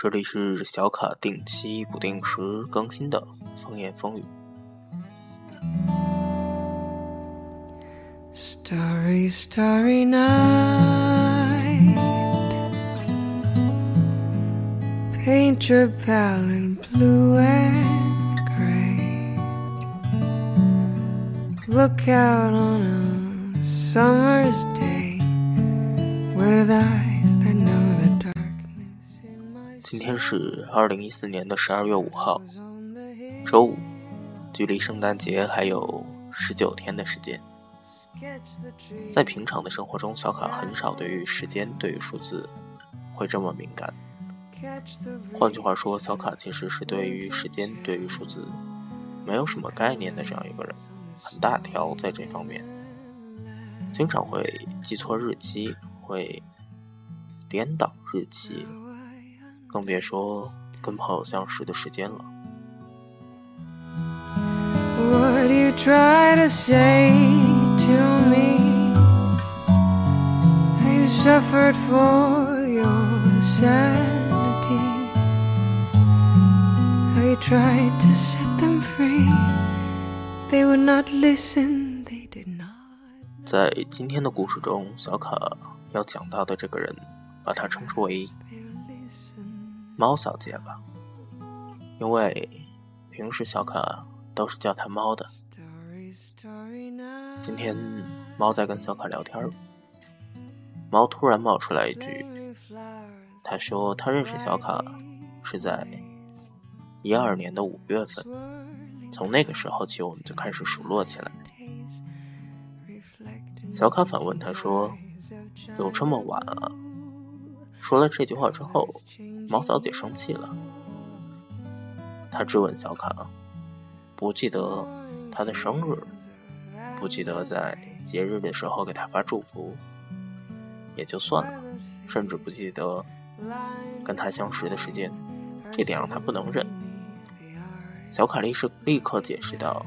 这里是小卡定期不定时更新的风言风语。Starry, starry night. Paint your palette blue and gray. Look out on a summer's day with eyes 今天是二零一四年的十二月五号，周五，距离圣诞节还有十九天的时间。在平常的生活中，小卡很少对于时间、对于数字会这么敏感。换句话说，小卡其实是对于时间、对于数字没有什么概念的这样一个人，很大条在这方面，经常会记错日期，会颠倒日期，更别说跟朋友相识的时间了。to me. I suffered for your sanity. I tried to set them free. They would not listen, they did not. 在今天的故事中，小卡要讲到的这个人，把他称之为猫小姐吧，因为平时小卡都是叫她猫的。今天猫在跟小卡聊天，猫突然冒出来一句：“他说他认识小卡是在一二年的五月份，从那个时候起我们就开始熟络起来。”小卡反问他说：“有这么晚啊？”说了这句话之后，猫小姐生气了，她质问小卡：“不记得他的生日？”不记得在节日的时候给他发祝福，也就算了；甚至不记得跟他相识的时间，这点让他不能忍。小卡利是立刻解释到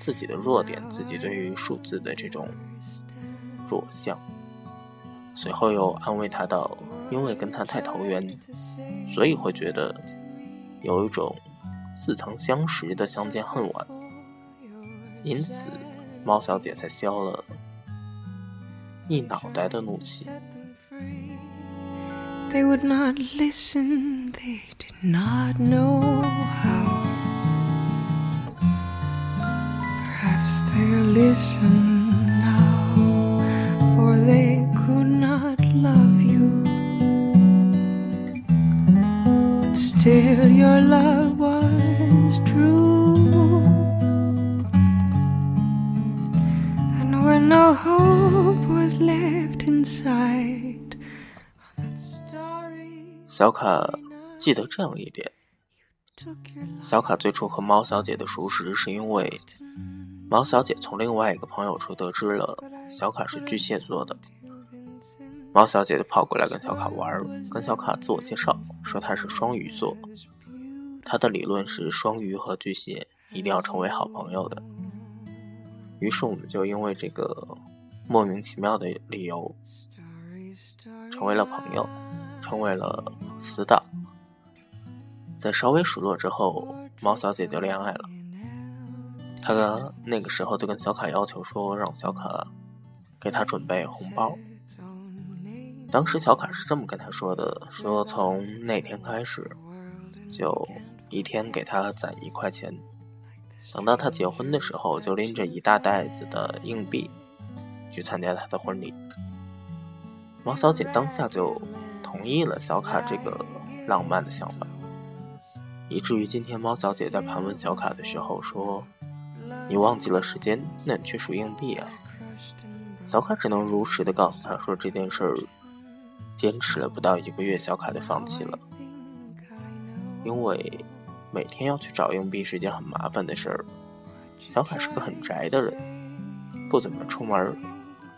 自己的弱点，自己对于数字的这种弱项。随后又安慰他道：“因为跟他太投缘，所以会觉得有一种似曾相识的相见恨晚，因此。”猫小姐才消了一脑袋的怒气。They would not listen, they did not know how. Perhaps they'll listen now, for they still, your love was true. no hope was left inside 小卡记得这样一点：小卡最初和猫小姐的熟识，是因为猫小姐从另外一个朋友处得知了小卡是巨蟹座的。猫小姐就跑过来跟小卡玩，跟小卡自我介绍，说她是双鱼座。她的理论是双鱼和巨蟹一定要成为好朋友的。于是我们就因为这个莫名其妙的理由，成为了朋友，成为了死党。在稍微熟络之后，猫小姐就恋爱了。她那个时候就跟小卡要求说，让小卡给她准备红包。当时小卡是这么跟她说的：说从那天开始，就一天给她攒一块钱。等到他结婚的时候，就拎着一大袋子的硬币去参加他的婚礼。猫小姐当下就同意了小卡这个浪漫的想法，以至于今天猫小姐在盘问小卡的时候说：“你忘记了时间，那你去数硬币啊？”小卡只能如实的告诉他说：“这件事儿坚持了不到一个月，小卡就放弃了，因为每天要去找硬币是一件很麻烦的事儿。小卡是个很宅的人，不怎么出门，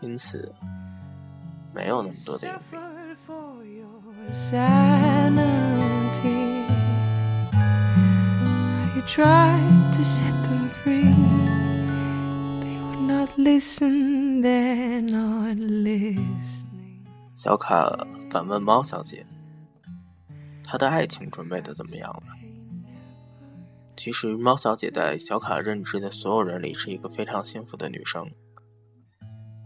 因此没有那么多的硬币。They would not listen, they're not listening. 小卡反问猫小姐。她的爱情准备的怎么样了？其实猫小姐在小卡认知的所有人里是一个非常幸福的女生。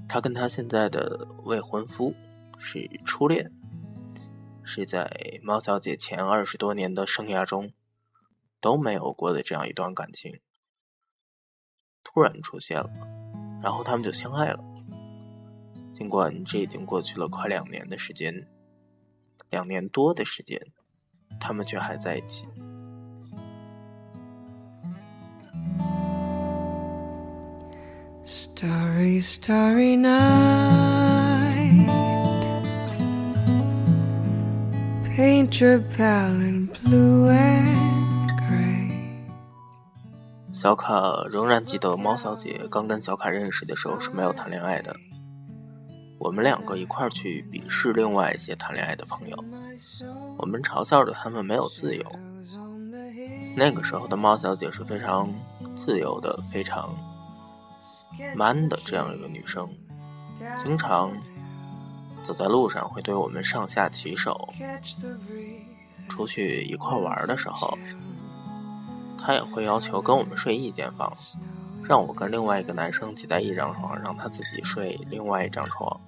她跟她现在的未婚夫是初恋，是在猫小姐前二十多年的生涯中都没有过的这样一段感情，突然出现了，然后他们就相爱了。尽管这已经过去了快两年的时间，两年多的时间，他们却还在一起。Starry, starry night. Paint your palette blue and gray. 小卡仍然记得猫小姐刚跟小卡认识的时候是没有谈恋爱的。我们两个一块去鄙视另外一些谈恋爱的朋友，我们嘲笑着他们没有自由。那个时候的猫小姐是非常自由的，非常。man 的这样一个女生，经常走在路上会对我们上下其手。出去一块玩的时候，她也会要求跟我们睡一间房，让我跟另外一个男生挤在一张床，让她自己睡另外一张床。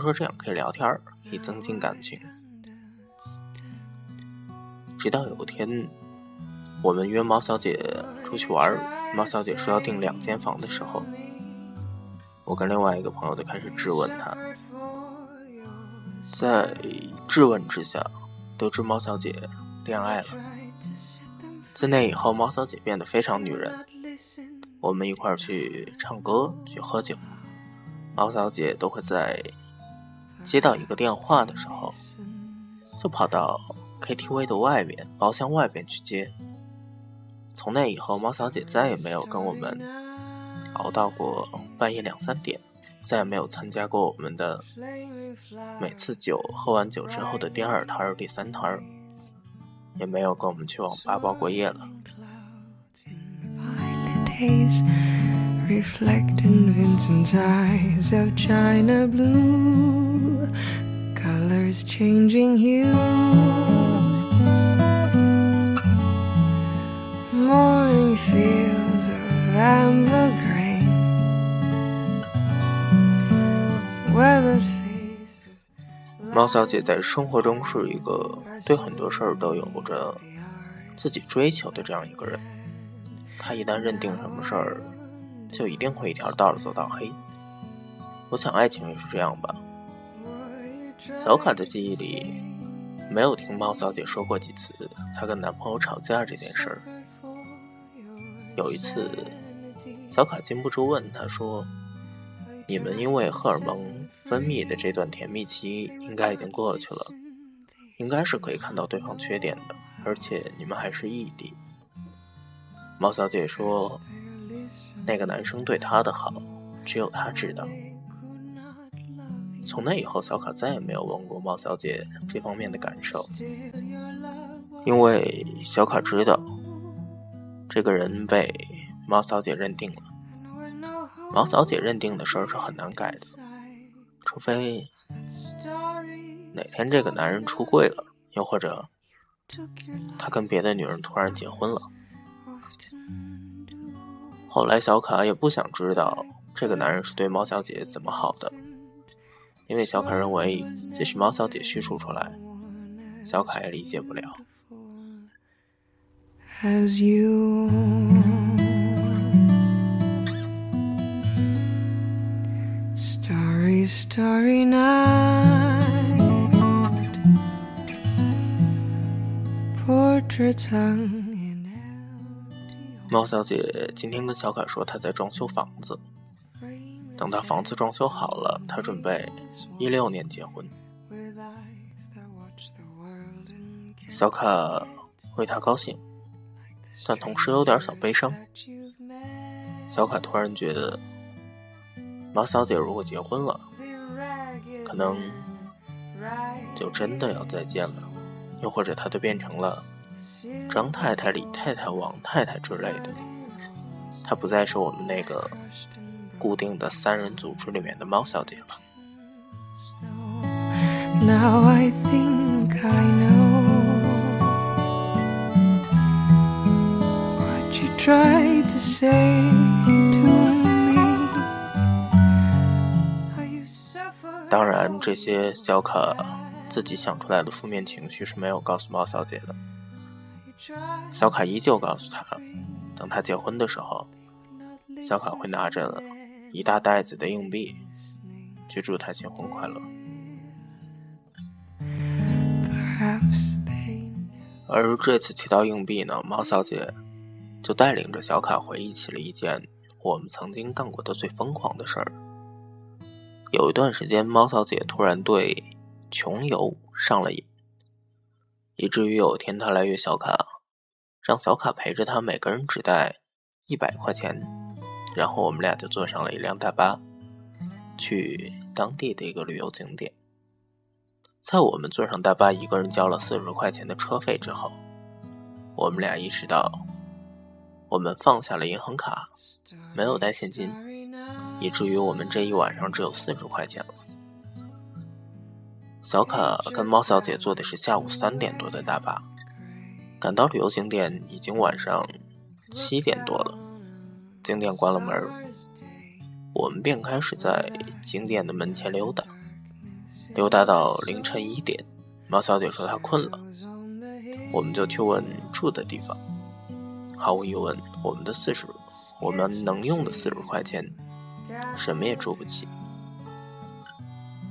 说这样可以聊天，可以增进感情。直到有一天，我们约毛小姐出去玩。猫小姐说要订两间房的时候，我跟另外一个朋友就开始质问她。在质问之下，得知猫小姐恋爱了。自那以后，猫小姐变得非常女人。我们一块儿去唱歌、去喝酒，猫小姐都会在接到一个电话的时候，就跑到 KTV 的外面包厢外边去接。从那以后，猫小姐再也没有跟我们熬到过半夜两三点，再也没有参加过我们的每次酒喝完酒之后的第二摊儿、第三摊儿，也没有跟我们去网吧包过夜了。猫小姐在生活中是一个对很多事儿都有着自己追求的这样一个人。她一旦认定什么事儿，就一定会一条道走到黑。我想爱情也是这样吧。小卡的记忆里，没有听猫小姐说过几次她跟男朋友吵架这件事儿。有一次，小卡禁不住问他说：“你们因为荷尔蒙分泌的这段甜蜜期应该已经过去了，应该是可以看到对方缺点的，而且你们还是异地。”猫小姐说：“那个男生对她的好，只有她知道。”从那以后，小卡再也没有问过猫小姐这方面的感受，因为小卡知道。这个人被猫小姐认定了，猫小姐认定的事儿是很难改的，除非哪天这个男人出柜了，又或者他跟别的女人突然结婚了。后来小卡也不想知道这个男人是对猫小姐怎么好的，因为小凯认为，即使猫小姐叙述出来，小凯也理解不了。猫小姐今天跟小凯说，她在装修房子。等到房子装修好了，他准备一六年结婚。小卡为她高兴。但同时有点小悲伤。小卡突然觉得，毛小姐如果结婚了，可能就真的要再见了，又或者她就变成了张太太、李太太、王太太之类的，她不再是我们那个固定的三人组织里面的猫小姐了。当然，这些小卡自己想出来的负面情绪是没有告诉猫小姐的。小卡依旧告诉她，等她结婚的时候，小卡会拿着。一大袋子的硬币去祝他新婚快乐。而这次提到硬币呢，猫小姐就带领着小卡回忆起了一件我们曾经干过的最疯狂的事儿。有一段时间，猫小姐突然对穷游上了瘾，以至于有一天她来约小卡，让小卡陪着她，每个人只带一百块钱，然后我们俩就坐上了一辆大巴，去当地的一个旅游景点。在我们坐上大巴，一个人交了四十块钱的车费之后，我们俩意识到，我们放下了银行卡，没有带现金。以至于我们这一晚上只有四十块钱了。小卡跟猫小姐坐的是下午三点多的大巴，赶到旅游景点已经晚上七点多了，景点关了门我们便开始在景点的门前溜达，溜达到凌晨一点。猫小姐说她困了，我们就去问住的地方。毫无疑问，我们的四十，我们能用的四十块钱。什么也住不起，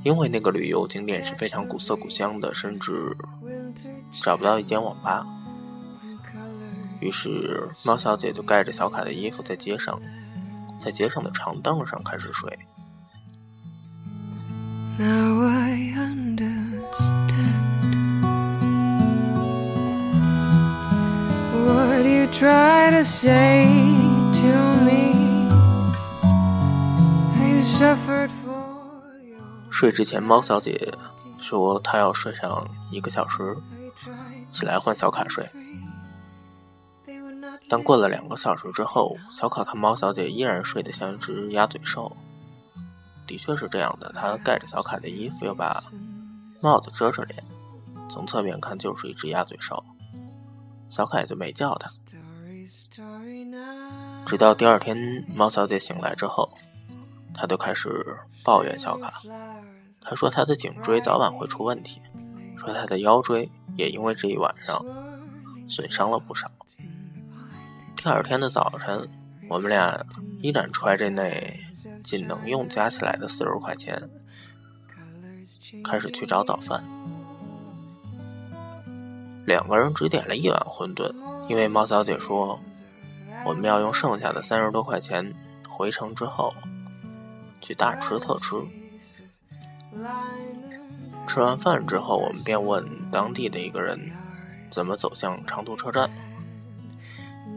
因为那个旅游景点是非常古色古香的，甚至找不到一间网吧。于是猫小姐就盖着小卡的衣服在街上，在街上的长凳上开始睡。睡之前，猫小姐说她要睡上一个小时，起来换小卡睡。但过了两个小时之后，小卡看猫小姐依然睡得像一只鸭嘴兽。的确是这样的，她盖着小卡的衣服，又把帽子遮着脸，从侧面看就是一只鸭嘴兽。小卡也就没叫她。直到第二天，猫小姐醒来之后。他就开始抱怨小卡，他说他的颈椎早晚会出问题，说他的腰椎也因为这一晚上损伤了不少。第二天的早晨，我们俩依然揣着那仅能用加起来的四十块钱，开始去找早饭。两个人只点了一碗馄饨，因为猫小姐说我们要用剩下的三十多块钱回城之后。去大吃特吃。吃完饭之后，我们便问当地的一个人怎么走向长途车站。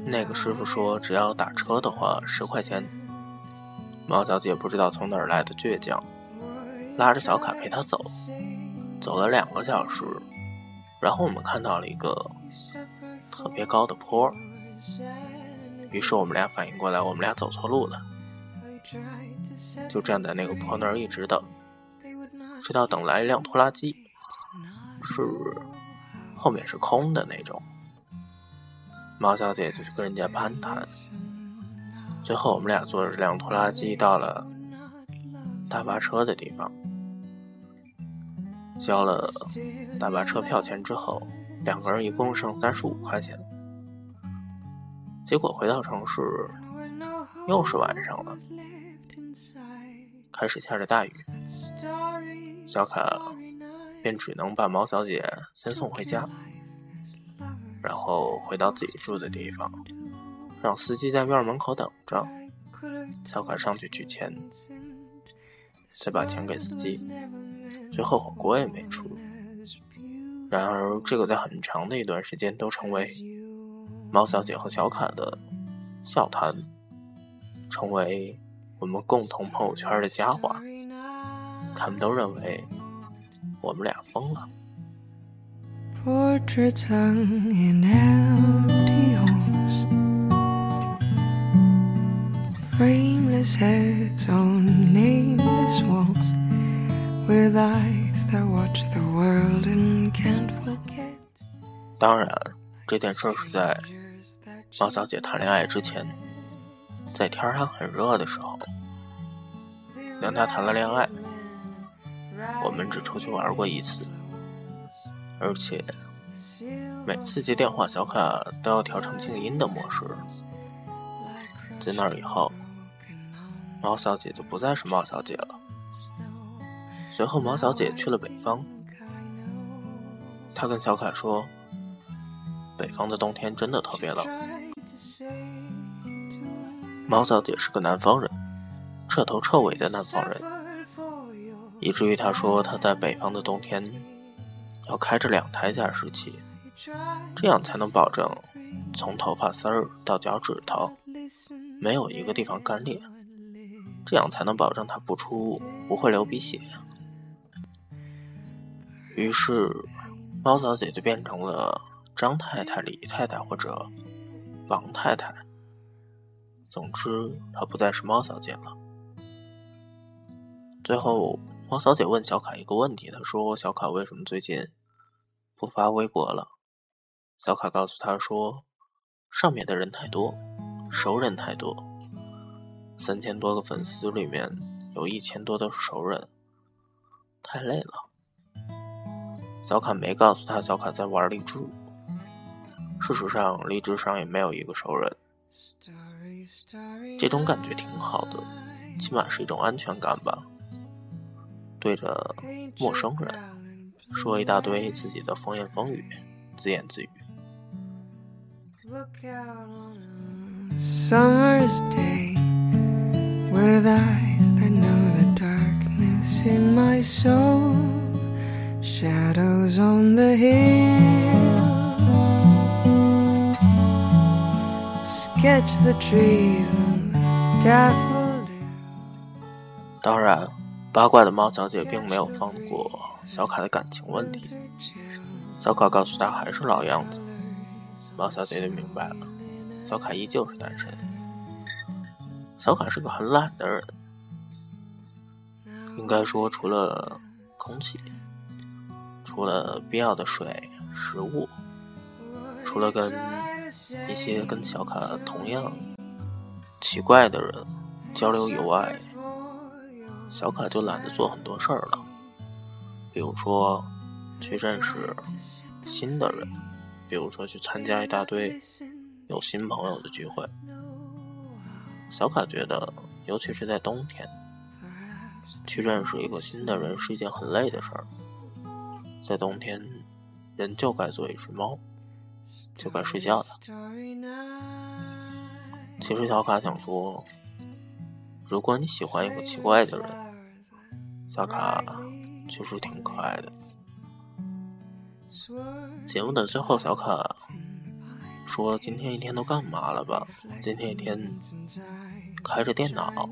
那个师傅说，只要打车的话，十块钱。毛小姐不知道从哪儿来的倔强，拉着小卡陪他走，走了两个小时，然后我们看到了一个特别高的坡，于是我们俩反应过来，我们俩走错路了。就站在那个坡那儿一直等，直到等来一辆拖拉机，是后面是空的那种。毛小姐就去跟人家攀谈，最后我们俩坐着这辆拖拉机到了大巴车的地方，交了大巴车票钱之后，两个人一共剩三十五块钱。结果回到城市，又是晚上了。开始下着大雨，小卡便只能把毛小姐先送回家，然后回到自己住的地方，让司机在院门口等着。小卡上去取钱，再把钱给司机，最后火锅也没出。然而，这个在很长的一段时间都成为猫小姐和小卡的笑谈，成为。我们共同朋友圈的佳话，他们都认为我们俩疯了。Poetry in empty halls，当然，这件事是在猫小姐谈恋爱之前，在天还很热的时候，跟她谈了恋爱。我们只出去玩过一次，而且每次接电话，小卡都要调成静音的模式。在那以后，猫小姐就不再是猫小姐了。随后，毛小姐去了北方。她跟小凯说：“北方的冬天真的特别冷。”毛小姐是个南方人，彻头彻尾的南方人，以至于她说她在北方的冬天要开着两台加湿器，这样才能保证从头发丝儿到脚趾头没有一个地方干裂，这样才能保证它不出不会流鼻血。于是，猫小姐就变成了张太太、李太太或者王太太。总之，她不再是猫小姐了。最后，猫小姐问小卡一个问题：“她说，小卡为什么最近不发微博了？”小卡告诉她说：“上面的人太多，熟人太多，三千多个粉丝里面有一千多都是熟人，太累了。”小卡没告诉他，小卡在玩励志。事实上，励志上也没有一个熟人。这种感觉挺好的，起码是一种安全感吧。对着陌生人说一大堆自己的风言风语，自言自语。Shadows on the hills Sketch the trees daffodils 当然，八卦的猫小姐并没有放过小卡的感情问题。小卡告诉她还是老样子，猫小姐就明白了，小卡依旧是单身。小卡是个很懒的人，应该说除了空气。除了必要的水、食物，除了跟一些跟小卡同样奇怪的人交流以外，小卡就懒得做很多事儿了。比如说去认识新的人，比如说去参加一大堆有新朋友的聚会。小卡觉得，尤其是在冬天，去认识一个新的人是一件很累的事儿。在冬天，人就该做一只猫，就该睡觉了。其实小卡想说，如果你喜欢一个奇怪的人，小卡就是挺可爱的。节目的最后，小卡说：“今天一天都干嘛了吧？今天一天开着电脑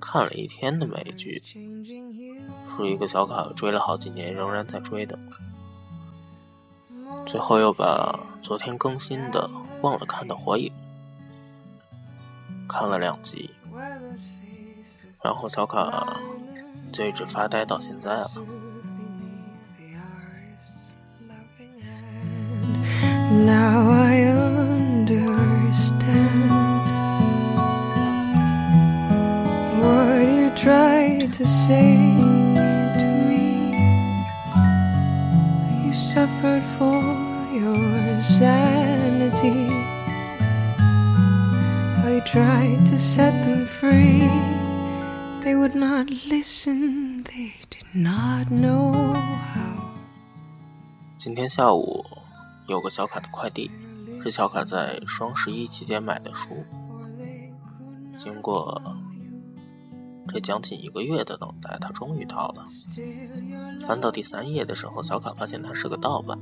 看了一天的美剧。”是一个小卡追了好几年，仍然在追的。最后又把昨天更新的忘了看的《火影》看了两集，然后小卡就一直发呆到现在了。Now I understand what you try to say to me. You suffered for your sanity. Tried to set them free. They would not listen, they did not know how. 今天下午有个小卡的快递，是小卡在双十一期间买的书。经过这将近一个月的等待，他终于到了。翻到第三页的时候，小卡发现它是个盗版。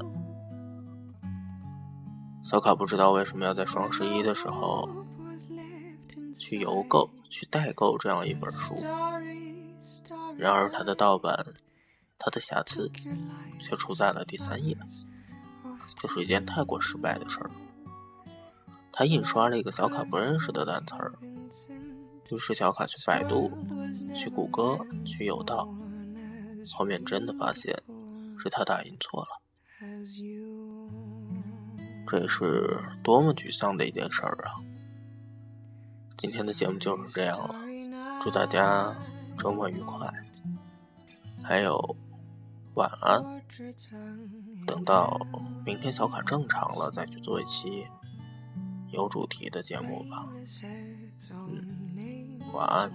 小卡不知道为什么要在双十一的时候去邮购、去代购这样一本书。然而，它的盗版、它的瑕疵却出在了第三页，这是一件太过失败的事儿。他印刷了一个小卡不认识的单词儿。于是小卡去百度、去谷歌、去有道，后面真的发现是他打印错了。这是多么沮丧的一件事儿啊！今天的节目就是这样了，祝大家周末愉快，还有晚安。等到明天小卡正常了，再去做一期有主题的节目吧。嗯，晚安。